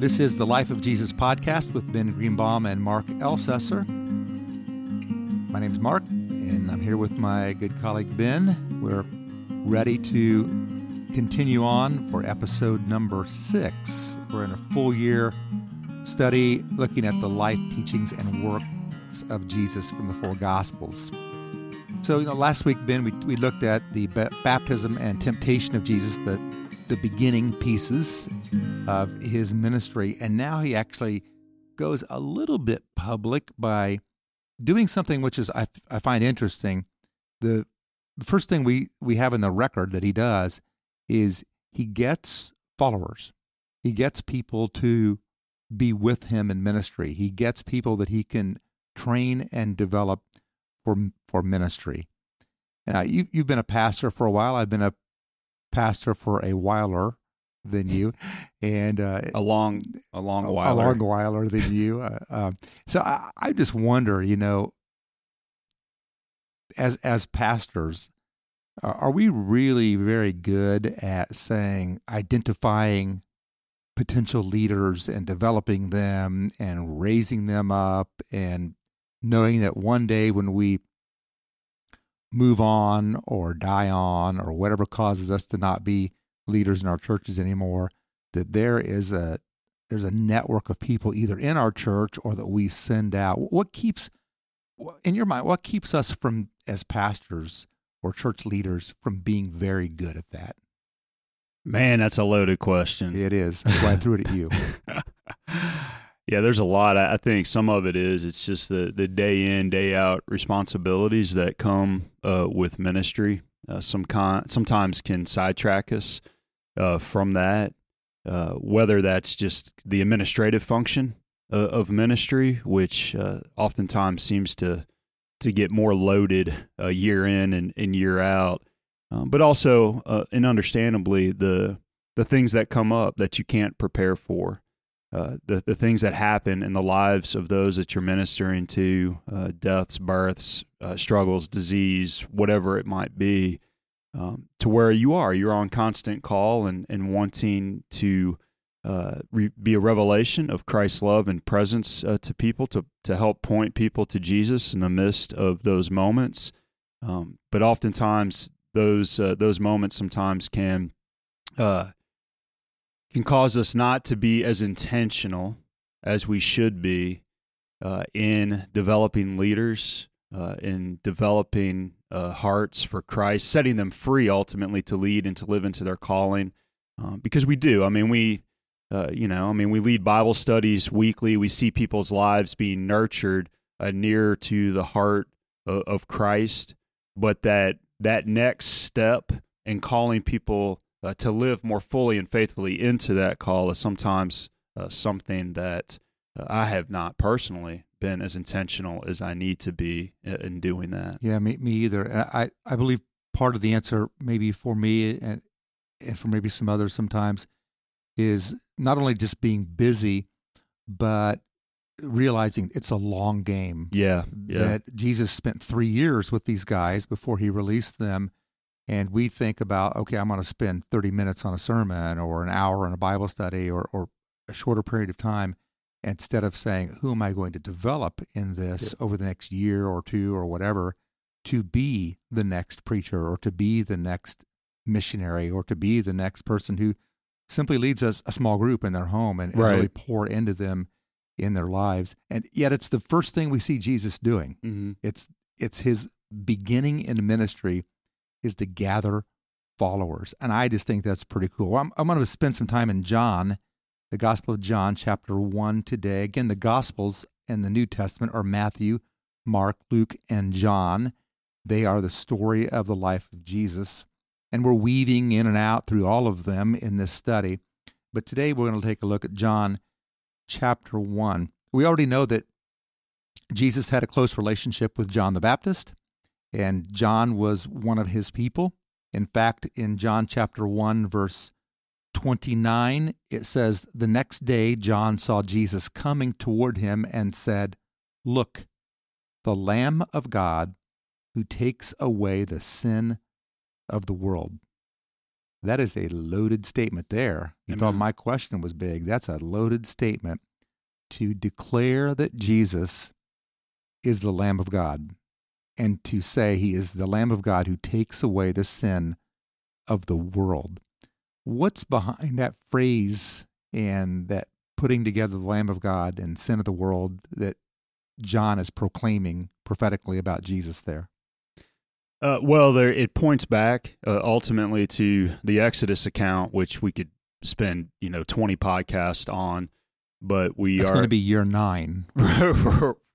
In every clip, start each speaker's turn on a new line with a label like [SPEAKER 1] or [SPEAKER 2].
[SPEAKER 1] This is the Life of Jesus podcast with Ben Greenbaum and Mark Ellcessor. My name is Mark, and I'm here with my good colleague Ben. We're ready to continue on for episode number six. We're in a full year study looking at the life, teachings, and works of Jesus from the four Gospels. So, you know, last week, Ben, we, we looked at the baptism and temptation of Jesus, the the beginning pieces of his ministry. And now he actually goes a little bit public by doing something which is I, I find interesting. The, first thing we, we have in the record that he does is he gets followers. He gets people to be with him in ministry. He gets people that he can train and develop for for ministry. Now, you you've been a pastor for a while. I've been a pastor for a whiler than you, and uh,
[SPEAKER 2] a long, a long while,
[SPEAKER 1] a long whiler than you. Uh, um, so I, I just wonder, you know, as as pastors, are we really very good at saying identifying potential leaders and developing them and raising them up and knowing that one day when we move on or die on or whatever causes us to not be leaders in our churches anymore that there is a there's a network of people either in our church or that we send out. What keeps in your mind what keeps us from as pastors or church leaders from being very good at that?
[SPEAKER 2] Man that's a loaded question.
[SPEAKER 1] It is. That's why i threw it at you
[SPEAKER 2] Yeah, there's a lot. I think some of it is it's just the the day in day out responsibilities that come uh, with ministry. Uh, some con- sometimes can sidetrack us uh, from that. Uh, whether that's just the administrative function uh, of ministry, which uh, oftentimes seems to to get more loaded year in and, and year out, um, but also and understandably the the things that come up that you can't prepare for uh, the the things that happen in the lives of those that you're ministering to, uh, deaths, births, uh, struggles, disease, whatever it might be, um, to where you are, you're on constant call and and wanting to uh, re- be a revelation of Christ's love and presence uh, to people, to to help point people to Jesus in the midst of those moments. Um, but oftentimes, those those moments sometimes can can cause us not to be as intentional as we should be uh, in developing leaders, uh, in developing uh, hearts for Christ, setting them free ultimately to lead and to live into their calling. Uh, because we do. I mean, we, uh, you know, I mean, we lead Bible studies weekly. We see people's lives being nurtured uh, near to the heart of, of Christ, but that that next step in calling people uh, to live more fully and faithfully into that call is sometimes uh, something that uh, I have not personally been as intentional as I need to be in doing that.
[SPEAKER 1] Yeah, me, me either. I, I believe part of the answer, maybe for me and, and for maybe some others sometimes, is not only just being busy, but realizing it's a long game.
[SPEAKER 2] Yeah, yeah.
[SPEAKER 1] That Jesus spent three years with these guys before he released them and we think about okay i'm going to spend 30 minutes on a sermon or an hour in a bible study or, or a shorter period of time instead of saying who am i going to develop in this yeah. over the next year or two or whatever to be the next preacher or to be the next missionary or to be the next person who simply leads us a small group in their home and, and really pour into them in their lives and yet it's the first thing we see jesus doing mm-hmm. it's it's his beginning in ministry is to gather followers. And I just think that's pretty cool. I'm, I'm going to spend some time in John, the Gospel of John, chapter 1 today. Again, the Gospels in the New Testament are Matthew, Mark, Luke, and John. They are the story of the life of Jesus. And we're weaving in and out through all of them in this study. But today we're going to take a look at John chapter 1. We already know that Jesus had a close relationship with John the Baptist and John was one of his people. In fact, in John chapter 1, verse 29, it says, The next day John saw Jesus coming toward him and said, Look, the Lamb of God who takes away the sin of the world. That is a loaded statement there. You thought my question was big. That's a loaded statement to declare that Jesus is the Lamb of God and to say he is the Lamb of God who takes away the sin of the world. What's behind that phrase and that putting together the Lamb of God and sin of the world that John is proclaiming prophetically about Jesus there?
[SPEAKER 2] Uh, well, there it points back uh, ultimately to the Exodus account, which we could spend you know twenty podcasts on, but we
[SPEAKER 1] It's
[SPEAKER 2] are
[SPEAKER 1] going to be year nine.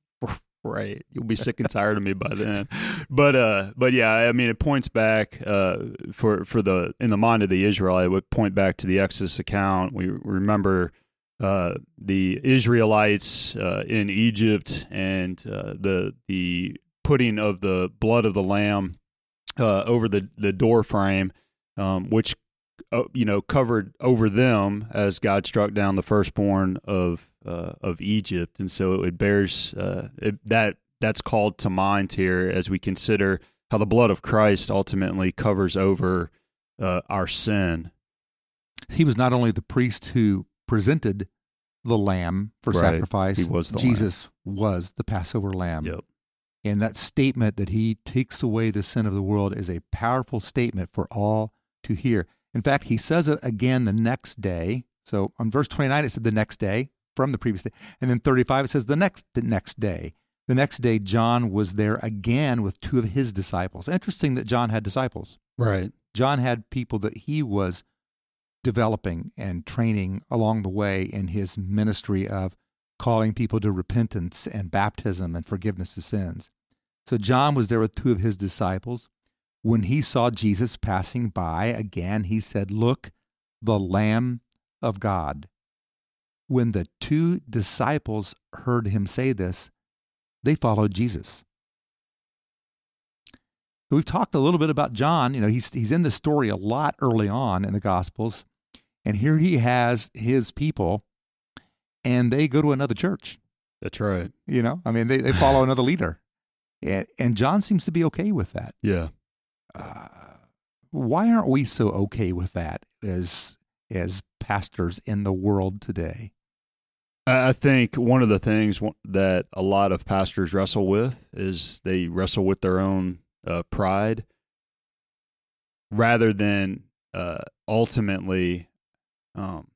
[SPEAKER 2] right. You'll be sick and tired of me by then. But uh, but yeah, I mean, it points back uh, for for the in the mind of the Israelite, it would point back to the Exodus account. We remember uh, the Israelites uh, in Egypt and uh, the the putting of the blood of the lamb uh, over the the door frame, um, which you know covered over them as God struck down the firstborn of uh, of Egypt, and so it bears uh, it, that that's called to mind here as we consider how the blood of Christ ultimately covers over uh, our sin.
[SPEAKER 1] He was not only the priest who presented the lamb for
[SPEAKER 2] Right.
[SPEAKER 1] sacrifice,
[SPEAKER 2] He was the
[SPEAKER 1] Jesus was the Passover lamb.
[SPEAKER 2] Yep.
[SPEAKER 1] And that statement that he takes away the sin of the world is a powerful statement for all to hear. In fact, he says it again the next day. So on verse 29, it said the next day from the previous day. And then 35, it says the next, the next day. The next day, John was there again with two of his disciples. Interesting that John had disciples.
[SPEAKER 2] Right.
[SPEAKER 1] John had people that he was developing and training along the way in his ministry of calling people to repentance and baptism and forgiveness of sins. So John was there with two of his disciples. When he saw Jesus passing by again, he said, Look, the Lamb of God. When the two disciples heard him say this, they followed Jesus. We've talked a little bit about John. You know, he's he's in the story a lot early on in the Gospels, and here he has his people, and they go to another church.
[SPEAKER 2] That's right.
[SPEAKER 1] You know, I mean, they, they follow another leader, and, and John seems to be okay with that.
[SPEAKER 2] Yeah.
[SPEAKER 1] Why aren't we so okay with that as as pastors in the world today?
[SPEAKER 2] I I think one of the things that a lot of pastors wrestle with is they wrestle with their own uh, pride rather than uh, ultimately, um,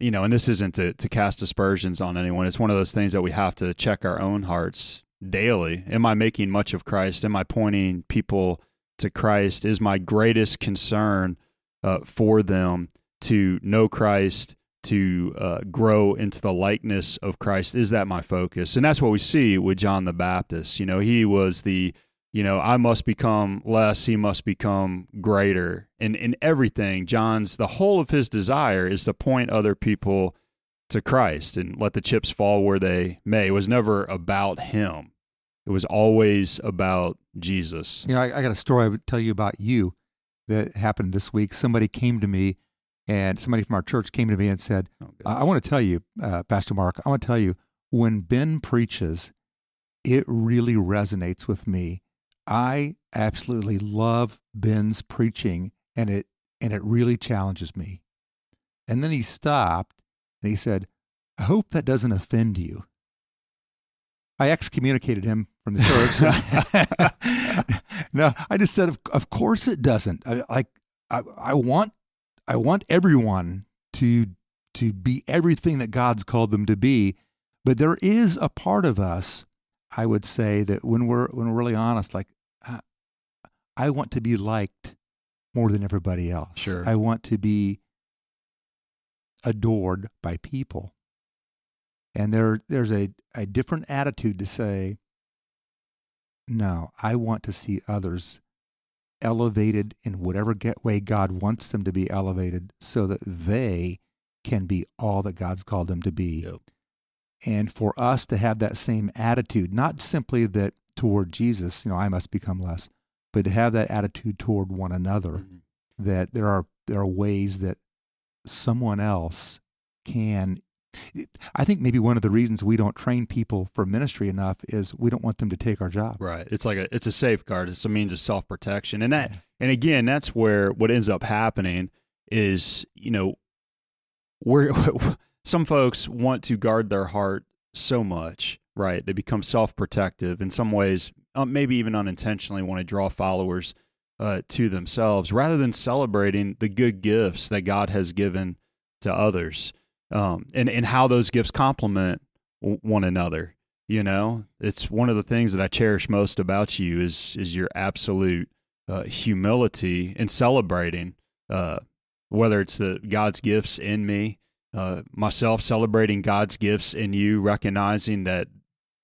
[SPEAKER 2] you know, and this isn't to, to cast aspersions on anyone. It's one of those things that we have to check our own hearts daily. Am I making much of Christ? Am I pointing people to Christ? Is my greatest concern uh, for them to know Christ? to uh, grow into the likeness of Christ? Is that my focus? And that's what we see with John the Baptist. You know, he was the, you know, I must become less, he must become greater. And in everything, John's, the whole of his desire is to point other people to Christ and let the chips fall where they may. It was never about him, it was always about Jesus.
[SPEAKER 1] You know, I, I got a story I would tell you about you that happened this week. Somebody came to me, and somebody from our church came to me and said,
[SPEAKER 2] Oh.
[SPEAKER 1] I, I want to tell you, uh, Pastor Mark, I want to tell you, when Ben preaches, it really resonates with me. I absolutely love Ben's preaching, and it and it really challenges me. And then he stopped and he said, I hope that doesn't offend you. I excommunicated him from the church. no, I just said, of, of course it doesn't. I, like, I, I want, I want everyone to to be everything that God's called them to be. But there is a part of us, I would say, that when we're when we're really honest, like, I, I want to be liked more than everybody else.
[SPEAKER 2] Sure.
[SPEAKER 1] I want to be adored by people. And there, there's a, a different attitude to say, no, I want to see others elevated in whatever get way God wants them to be elevated so that they can be all that God's called them to be.
[SPEAKER 2] Yep.
[SPEAKER 1] And for us to have that same attitude, not simply that toward Jesus, you know, I must become less, but to have that attitude toward one another
[SPEAKER 2] Mhm.
[SPEAKER 1] that there are there are ways that someone else can I think maybe one of the reasons we don't train people for ministry enough is we don't want them to take our job.
[SPEAKER 2] Right. It's like a it's a safeguard. It's a means of self protection, and that and again that's where what ends up happening is you know where some folks want to guard their heart so much, right? They become self protective in some ways, uh, maybe even unintentionally, want to draw followers uh, to themselves rather than celebrating the good gifts that God has given to others um, and, and how those gifts complement one another. You know, it's one of the things that I cherish most about you is is your absolute uh, humility in celebrating, uh, whether it's the God's gifts in me, uh, myself celebrating God's gifts in you, recognizing that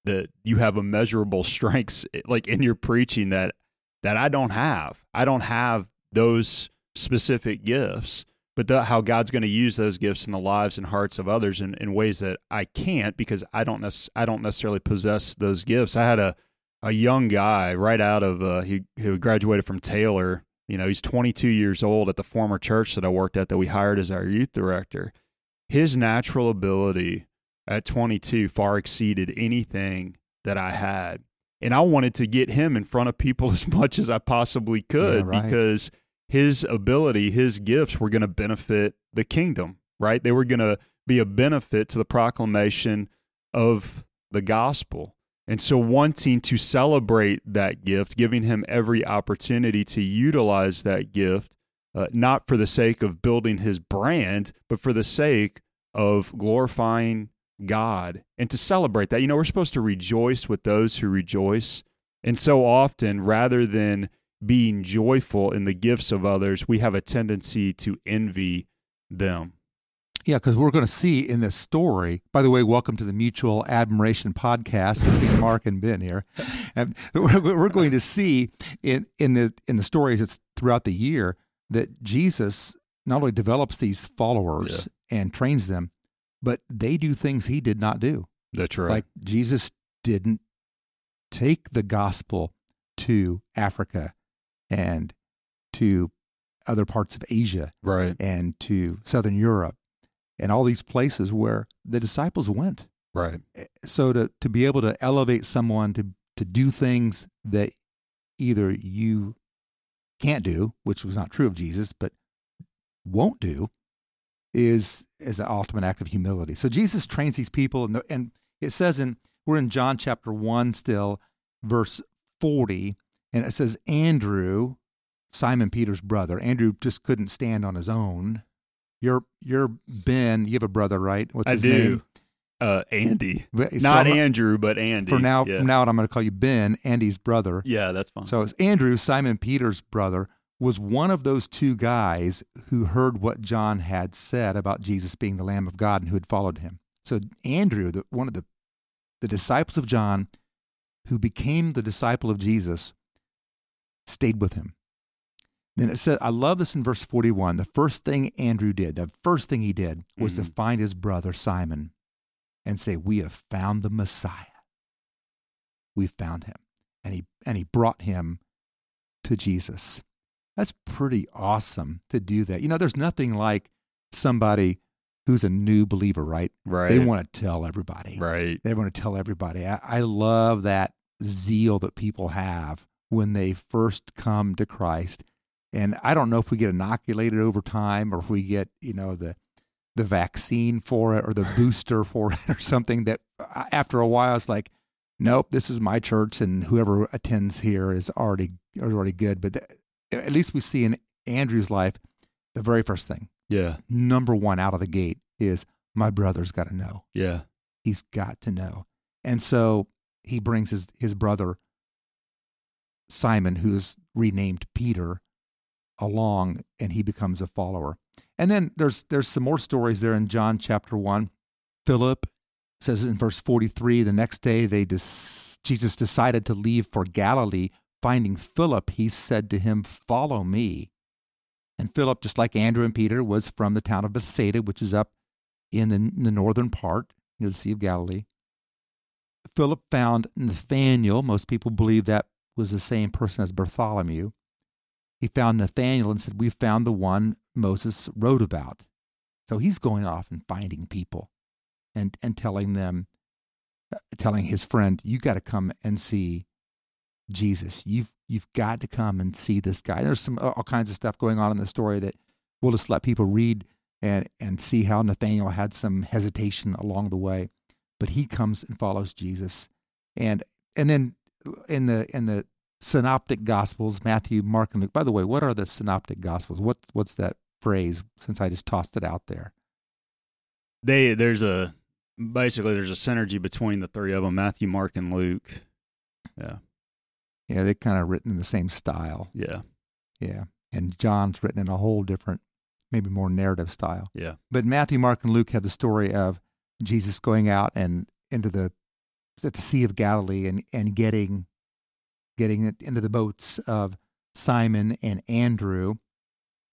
[SPEAKER 2] that you have immeasurable strengths, like in your preaching that that I don't have. I don't have those specific gifts, but the, how God's going to use those gifts in the lives and hearts of others in, in ways that I can't because I don't nec- I don't necessarily possess those gifts. I had a a young guy right out of uh, he who graduated from Taylor. You know, he's 22 years old at the former church that I worked at that we hired as our youth director. His natural ability at 22 far exceeded anything that I had and I wanted to get him in front of people as much as I possibly could yeah, right. because his ability, his gifts were going to benefit the kingdom, right? They were going to be a benefit to the proclamation of the gospel. And so, wanting to celebrate that gift, giving him every opportunity to utilize that gift, uh, not for the sake of building his brand, but for the sake of glorifying God and to celebrate that. You know, we're supposed to rejoice with those who rejoice. And so often, rather than being joyful in the gifts of others, we have a tendency to envy them.
[SPEAKER 1] Yeah, because we're going to see in this story. By the way, welcome to the Mutual Admiration Podcast between Mark and Ben here. And we're going to see in in the in the stories that's throughout the year that Jesus not only develops these followers yeah. and trains them, but they do things he did not do.
[SPEAKER 2] That's right.
[SPEAKER 1] Like Jesus didn't take the gospel to Africa and to other parts of Asia,
[SPEAKER 2] right,
[SPEAKER 1] and to Southern Europe, and all these places where the disciples went,
[SPEAKER 2] right.
[SPEAKER 1] Eh, so to to be able to elevate someone to to do things that either you can't do, which was not true of Jesus, but won't do, is is an ultimate act of humility. So Jesus trains these people, and, the, and it says in we're in John chapter one still, verse forty, and it says Andrew, Simon Peter's brother. Andrew just couldn't stand on his own. You're you're Ben. You have a brother, right?
[SPEAKER 2] What's his I do. name? Uh, Andy, not Andrew, but Andy.
[SPEAKER 1] For now,
[SPEAKER 2] yeah.
[SPEAKER 1] from now on, I'm going to call you Ben, Andy's brother.
[SPEAKER 2] Yeah, that's fine.
[SPEAKER 1] So it's Andrew, Simon Peter's brother was one of those two guys who heard what John had said about Jesus being the Lamb of God and who had followed him. So Andrew, the, one of the, the disciples of John, who became the disciple of Jesus, stayed with him. Then it said, I love this in verse 41. The first thing Andrew did, the first thing he did was mm-hmm. to find his brother Simon and say, We have found the Messiah. We found him. And he, and he brought him to Jesus. That's pretty awesome to do that. You know, there's nothing like somebody who's a new believer, right?
[SPEAKER 2] Right.
[SPEAKER 1] They want to tell everybody.
[SPEAKER 2] Right.
[SPEAKER 1] They want to tell everybody. I, I love that zeal that people have when they first come to Christ. And I don't know if we get inoculated over time or if we get, you know, the the vaccine for it or the booster for it or something that uh, after a while it's like, nope, this is my church and whoever attends here is already is already good. But at least we see in Andrew's life, the very first thing.
[SPEAKER 2] Yeah.
[SPEAKER 1] Number one out of the gate is my brother's got to know.
[SPEAKER 2] Yeah.
[SPEAKER 1] He's got to know. And so he brings his, his brother, Simon, who's renamed Peter, along and he becomes a follower. And then there's there's some more stories there in John chapter 1. Philip says in verse 43 the next day they dis- Jesus decided to leave for Galilee finding Philip, he said to him, Follow me. And Philip, just like Andrew and Peter, was from the town of Bethsaida, which is up in the, in the northern part near the Sea of Galilee. Philip found Nathanael. Most people believe that was the same person as Bartholomew. He found Nathanael and said, We've found the one Moses wrote about. So he's going off and finding people. and and telling them, uh, telling his friend, "You got to come and see Jesus. You've you've got to come and see this guy." There's some all kinds of stuff going on in the story that we'll just let people read and and see how Nathanael had some hesitation along the way, but he comes and follows Jesus, and and then in the in the synoptic gospels matthew mark and luke. By the way what are the synoptic gospels? What what's that phrase since i just tossed it out there?
[SPEAKER 2] They there's a basically there's a synergy between the three of them, Matthew, Mark, and Luke. Yeah,
[SPEAKER 1] yeah they're kind of written in the same style.
[SPEAKER 2] Yeah,
[SPEAKER 1] yeah and john's written in a whole different maybe more narrative style.
[SPEAKER 2] Yeah,
[SPEAKER 1] but matthew mark and luke have the story of jesus going out and into the at the sea of galilee and and getting getting it into the boats of simon and andrew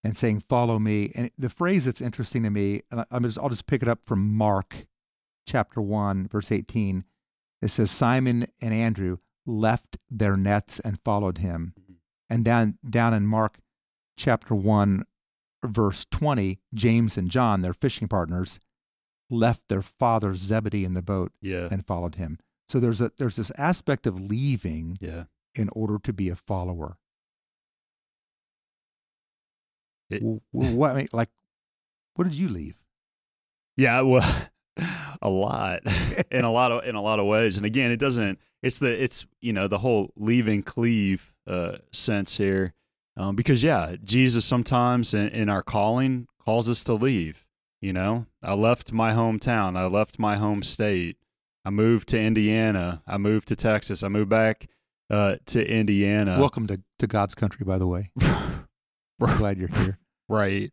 [SPEAKER 1] and saying follow me. And the phrase that's interesting to me I'm just, i'll just pick it up from mark chapter 1 verse 18 it says simon and andrew left their nets and followed him.
[SPEAKER 2] Mhm.
[SPEAKER 1] and down down in mark chapter 1 verse 20 james and john their fishing partners left their father zebedee in the boat
[SPEAKER 2] yeah,
[SPEAKER 1] and followed him so there's a there's this aspect of leaving
[SPEAKER 2] yeah.
[SPEAKER 1] in order to be a follower
[SPEAKER 2] It-
[SPEAKER 1] W- w- what I mean, like what did you leave
[SPEAKER 2] Yeah, well, a lot in a lot of in a lot of ways. And again, it doesn't. It's the it's you know the whole leave and cleave uh, sense here, um, because yeah, Jesus sometimes in, in our calling calls us to leave. You know, I left my hometown. I left my home state. I moved to Indiana. I moved to Texas. I moved back uh, to Indiana.
[SPEAKER 1] welcome to, to god's country by the way I'm glad you're here
[SPEAKER 2] right,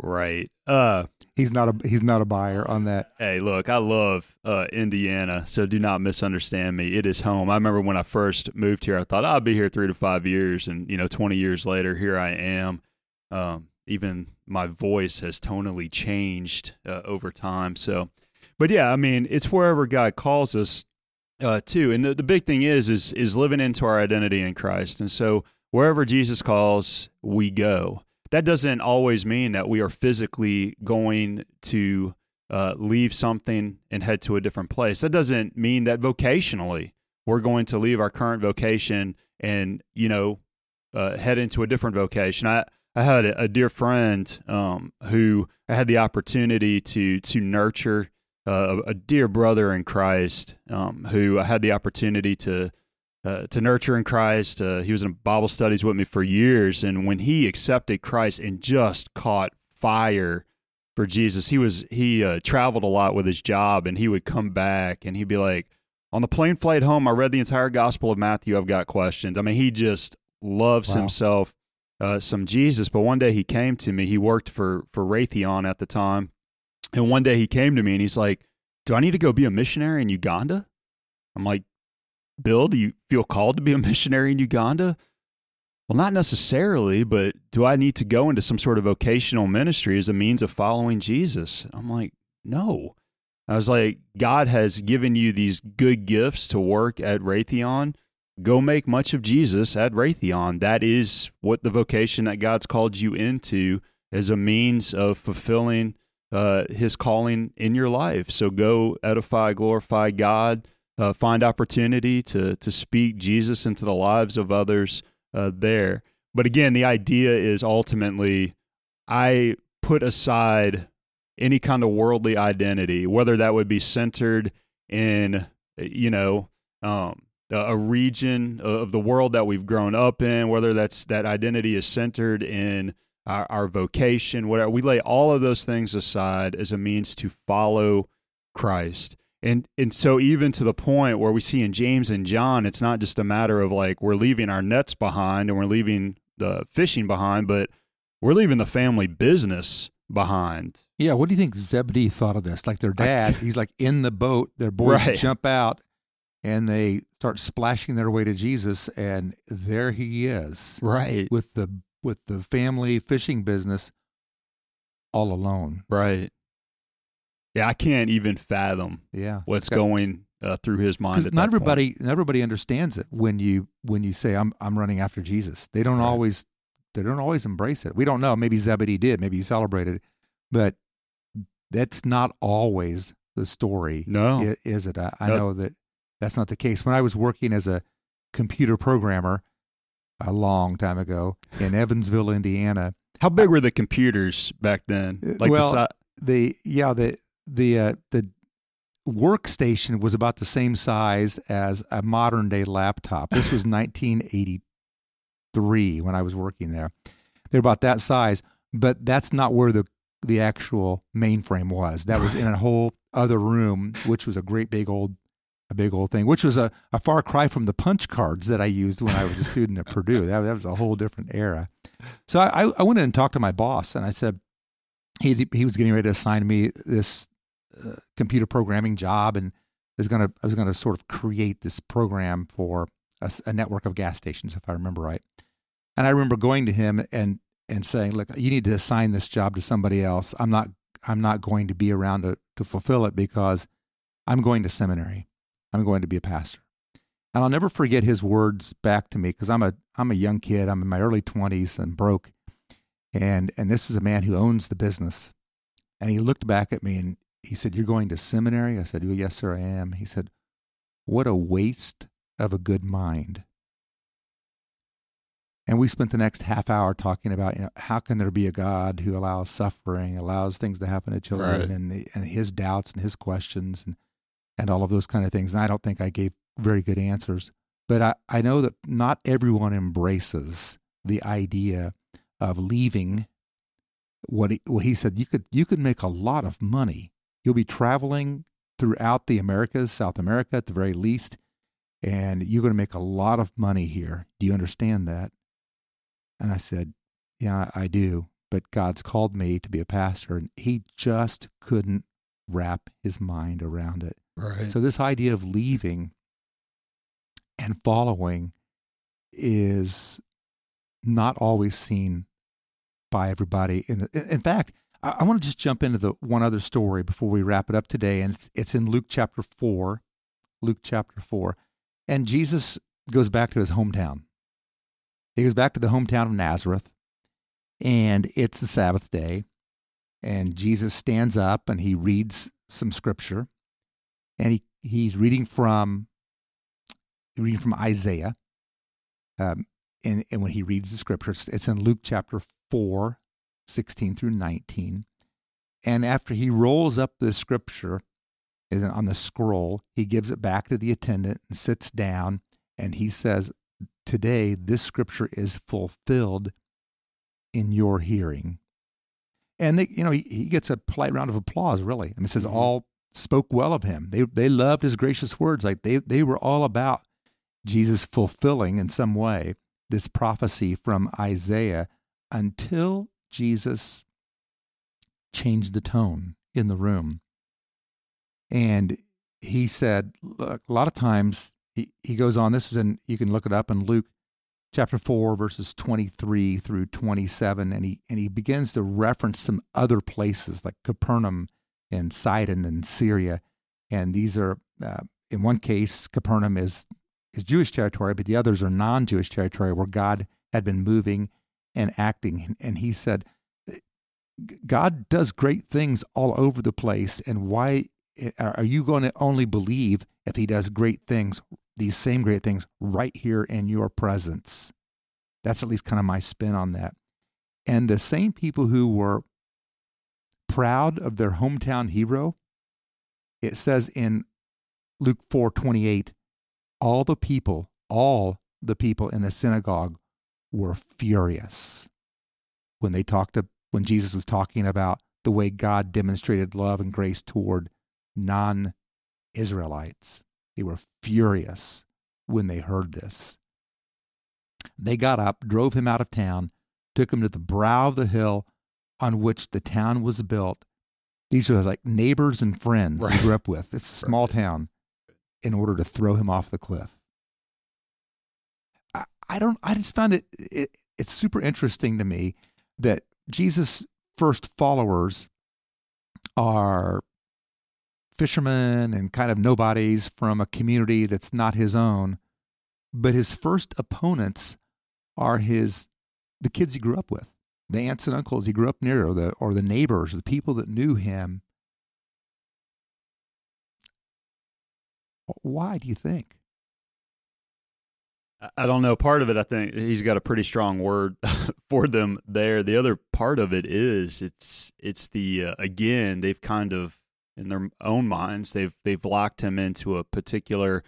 [SPEAKER 2] right. Uh,
[SPEAKER 1] he's not a he's not a buyer on that
[SPEAKER 2] Hey, look, I love uh, Indiana, so do not misunderstand me. It is home. I remember when I first moved here, I thought I'll be here three to five years, and you know, twenty years later, here I am. Um, even my voice has tonally changed uh, over time. So, but yeah, I mean, it's wherever God calls us uh, to, and the, the big thing is is is living into our identity in Christ, and so wherever Jesus calls, we go. That doesn't always mean that we are physically going to uh, leave something and head to a different place. That doesn't mean that vocationally we're going to leave our current vocation and you know uh, head into a different vocation. I I had a, a dear friend um, who I had the opportunity to to nurture uh, a dear brother in Christ um, who I had the opportunity to uh, to nurture in Christ. Uh, he was in Bible studies with me for years, and when he accepted Christ and just caught fire for Jesus, he was he uh, traveled a lot with his job, and he would come back and he'd be like, "On the plane flight home, I read the entire Gospel of Matthew. I've got questions." I mean, he just loves
[SPEAKER 1] Wow.
[SPEAKER 2] himself uh, some Jesus. But one day he came to me. He worked for for Raytheon at the time, and one day he came to me and he's like, "Do I need to go be a missionary in Uganda?" I'm like, Bill, do you feel called to be a missionary in Uganda? Well, not necessarily, but do I need to go into some sort of vocational ministry as a means of following Jesus? I'm like, no. I was like, God has given you these good gifts to work at Raytheon. Go make much of Jesus at Raytheon. That is what the vocation that God's called you into as a means of fulfilling uh, his calling in your life. So go edify, glorify God uh, find opportunity to to speak Jesus into the lives of others uh, there. But again, the idea is ultimately I put aside any kind of worldly identity, whether that would be centered in you know um, a region of the world that we've grown up in, whether that's that identity is centered in our, our vocation, whatever. We lay all of those things aside as a means to follow Christ. And and so even to the point where we see in James and John, it's not just a matter of like we're leaving our nets behind and we're leaving the fishing behind, but we're leaving the family business behind.
[SPEAKER 1] Yeah, what do you think Zebedee thought of this? Like their dad, he's like in the boat, their boys
[SPEAKER 2] Right.
[SPEAKER 1] jump out and they start splashing their way to Jesus and there he is
[SPEAKER 2] Right.
[SPEAKER 1] with the with the family fishing business all alone.
[SPEAKER 2] Right. Yeah, I can't even fathom
[SPEAKER 1] Yeah.
[SPEAKER 2] what's
[SPEAKER 1] got-
[SPEAKER 2] going uh, through his mind. At
[SPEAKER 1] not
[SPEAKER 2] that point.
[SPEAKER 1] everybody not everybody understands it when you when you say I'm I'm running after Jesus. They don't
[SPEAKER 2] Right.
[SPEAKER 1] always they don't always embrace it. We don't know, maybe Zebedee did, maybe he celebrated, but that's not always the story.
[SPEAKER 2] No.
[SPEAKER 1] is it? I, I
[SPEAKER 2] No.
[SPEAKER 1] know that that's not the case. When I was working as a computer programmer a long time ago in Evansville, Indiana,
[SPEAKER 2] How big were the computers back then?
[SPEAKER 1] Uh,
[SPEAKER 2] Like
[SPEAKER 1] well,
[SPEAKER 2] the si-
[SPEAKER 1] the yeah the the uh, the workstation was about the same size as a modern day laptop. This was 1983 when I was working there. They're about that size, but that's not where the the actual mainframe was. That was in a whole other room, which was a great big old a big old thing, which was a, a far cry from the punch cards that I used when I was a student at Purdue. That, that was a whole different era. So I, I went in and talked to my boss, and I said he he was getting ready to assign me this uh, computer programming job, and was gonna I was gonna sort of create this program for a network of gas stations, if I remember right. And I remember going to him and and saying, "Look, you need to assign this job to somebody else. I'm not I'm not going to be around to to fulfill it because I'm going to seminary. I'm going to be a pastor." And I'll never forget his words back to me because I'm a I'm a young kid. I'm in my early 20s and broke, and and this is a man who owns the business. And he looked back at me and he said, "You're going to seminary?" I said, well, "Yes, sir, I am." He said, "What a waste of a good mind." And we spent the next half hour talking about, you know, how can there be a God who allows suffering, allows things to happen to children,
[SPEAKER 2] Right.
[SPEAKER 1] and and his doubts and his questions and and all of those kind of things. And I don't think I gave very good answers, but I, I know that not everyone embraces the idea of leaving what he, he said. You could you could make a lot of money. You'll be traveling throughout the Americas, South America at the very least, and you're going to make a lot of money here. Do you understand that? And I said, Yeah, I do. But God's called me to be a pastor, and he just couldn't wrap his mind around it.
[SPEAKER 2] Right.
[SPEAKER 1] So this idea of leaving and following is not always seen by everybody. In, the, in fact, I, I want to just jump into the one other story before we wrap it up today, and it's, it's in Luke chapter four. Luke chapter four, and Jesus goes back to his hometown. He goes back to the hometown of Nazareth, and it's the Sabbath day, and Jesus stands up and he reads some scripture, and he he's reading from reading from Isaiah. Um, and, and when he reads the scriptures, it's in Luke chapter 4, 16 through 19. And after he rolls up the scripture on the scroll, he gives it back to the attendant and sits down. And he says, Today, this scripture is fulfilled in your hearing. And they, you know, he, he gets a polite round of applause, really. I mean, it says
[SPEAKER 2] Mhm.
[SPEAKER 1] all spoke well of him. They they loved his gracious words. Like they they were all about Jesus fulfilling in some way this prophecy from Isaiah until Jesus changed the tone in the room. And he said, look, a lot of times he, he goes on, this is in, you can look it up in Luke chapter 4, verses 23 through 27. And he, and he begins to reference some other places like Capernaum and Sidon and Syria. And these are, uh, in one case, Capernaum is, is Jewish territory, but the others are non Jewish territory where God had been moving and acting. And he said, God does great things all over the place. And why are you going to only believe if he does great things, these same great things, right here in your presence? That's at least kind of my spin on that. And the same people who were proud of their hometown hero, it says in Luke 4 28, all the people, all the people in the synagogue were furious when they talked to when Jesus was talking about the way God demonstrated love and grace toward non Israelites. They were furious when they heard this. They got up, drove him out of town, took him to the brow of the hill on which the town was built. These are like neighbors and friends
[SPEAKER 2] Right.
[SPEAKER 1] he grew up with. It's a small
[SPEAKER 2] Right.
[SPEAKER 1] town in order to throw him off the cliff. I, I don't, I just find it, it, it's super interesting to me that Jesus' first followers are fishermen and kind of nobodies from a community that's not his own, but his first opponents are his the kids he grew up with, the aunts and uncles he grew up near, or the, or the neighbors, the people that knew him. Why do you think?
[SPEAKER 2] I don't know. Part of it, I think he's got a pretty strong word for them there. The other part of it is it's it's the uh, again they've kind of in their own minds they've they've locked him into a particular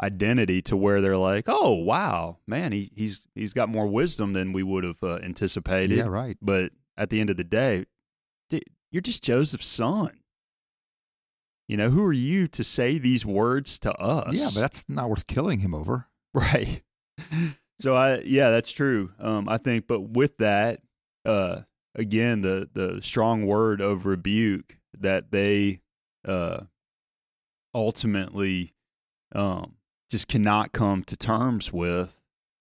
[SPEAKER 2] identity to where they're like, oh wow, man, he he's he's got more wisdom than we would have uh, anticipated.
[SPEAKER 1] Yeah, right.
[SPEAKER 2] But at the end of the day, dude, you're just Joseph's son. You know, who are you to say these words to us?
[SPEAKER 1] Yeah, but that's not worth killing him over.
[SPEAKER 2] Right. So I yeah, that's true. Um I think but with that uh again the the strong word of rebuke that they uh ultimately um just cannot come to terms with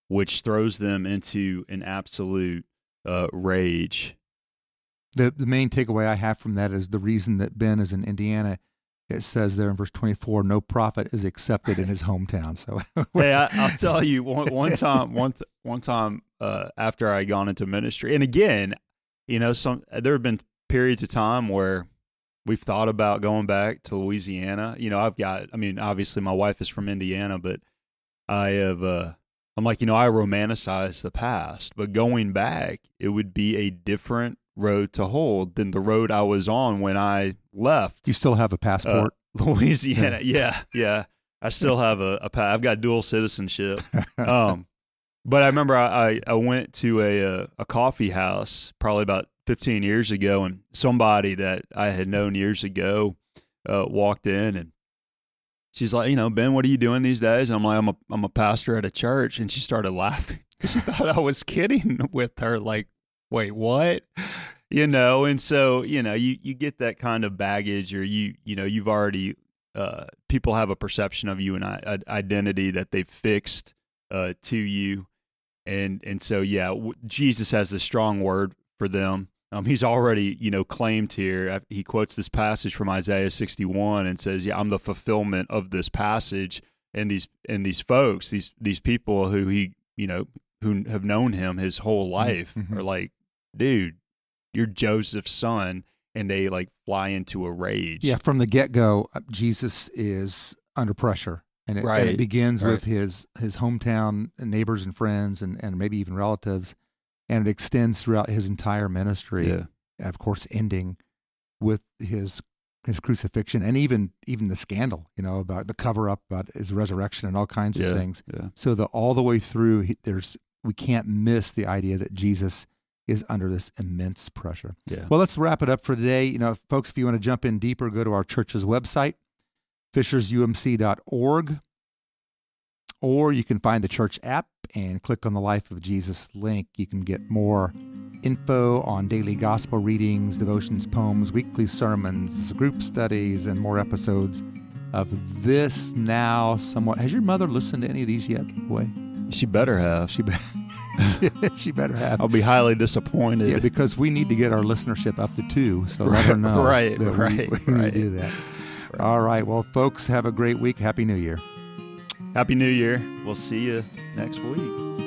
[SPEAKER 2] which throws them into an absolute uh rage.
[SPEAKER 1] The the main takeaway I have from that is the reason that Ben is in Indiana it says there in verse 24 no prophet is accepted in his hometown so
[SPEAKER 2] hey I, will tell you one, one time one, one time uh, after I had gone into ministry and again you know some there have been periods of time where we've thought about going back to louisiana you know i've got i mean obviously my wife is from indiana but i have uh i'm like you know i romanticize the past but going back it would be a different road to hold than the road I was on when I left.
[SPEAKER 1] You still have a passport?
[SPEAKER 2] Uh, Louisiana. Yeah. yeah. I still have a, a I've got dual citizenship. Um, but I remember I, I, I went to a, a, a coffee house probably about 15 years ago, and somebody that I had known years ago uh, walked in and she's like, you know, Ben, what are you doing these days? And I'm like, I'm a I'm a pastor at a church, and she started laughing. Because she thought I was kidding with her, like wait, what? You know, and so, you know, you, you get that kind of baggage or you, you know, you've already, uh, people have a perception of you and I, identity that they've fixed, uh, to you. And, and so, yeah, w- Jesus has a strong word for them. Um, he's already, you know, claimed here. He quotes this passage from Isaiah 61 and says, "Yeah, I'm the fulfillment of this passage." And these and these folks, these these people who he, you know, who have known him his whole mm-hmm. life, mm-hmm. are like, dude, you're Joseph's son. And they like fly into a rage.
[SPEAKER 1] Yeah, from the get go, uh, Jesus is under pressure. And it, right. and it begins right. with his, his hometown neighbors and friends and, and maybe even relatives. And it extends throughout his entire ministry.
[SPEAKER 2] Yeah.
[SPEAKER 1] Of course, ending with his his crucifixion and even even the scandal, you know, about the cover up about his resurrection and all kinds
[SPEAKER 2] yeah,
[SPEAKER 1] of things.
[SPEAKER 2] Yeah.
[SPEAKER 1] So the all the way through, he, there's we can't miss the idea that Jesus is under this immense pressure.
[SPEAKER 2] Yeah.
[SPEAKER 1] Well, let's wrap it up for today. You know, folks, if you want to jump in deeper, go to our church's website, fishersumc.org, or you can find the church app and click on the Life of Jesus link. You can get more info on daily gospel readings, devotions, poems, weekly sermons, group studies, and more episodes of this now somewhat. Has your mother listened to any of these yet, boy?
[SPEAKER 2] She better have.
[SPEAKER 1] She better. she better have.
[SPEAKER 2] I'll be highly disappointed.
[SPEAKER 1] Yeah, because we need to get our listenership up to two. So let her know.
[SPEAKER 2] right,
[SPEAKER 1] that
[SPEAKER 2] right,
[SPEAKER 1] we, we
[SPEAKER 2] right.
[SPEAKER 1] do that. Right. All right. Well, folks, have a great week. Happy New Year.
[SPEAKER 2] Happy New Year. We'll see you next week.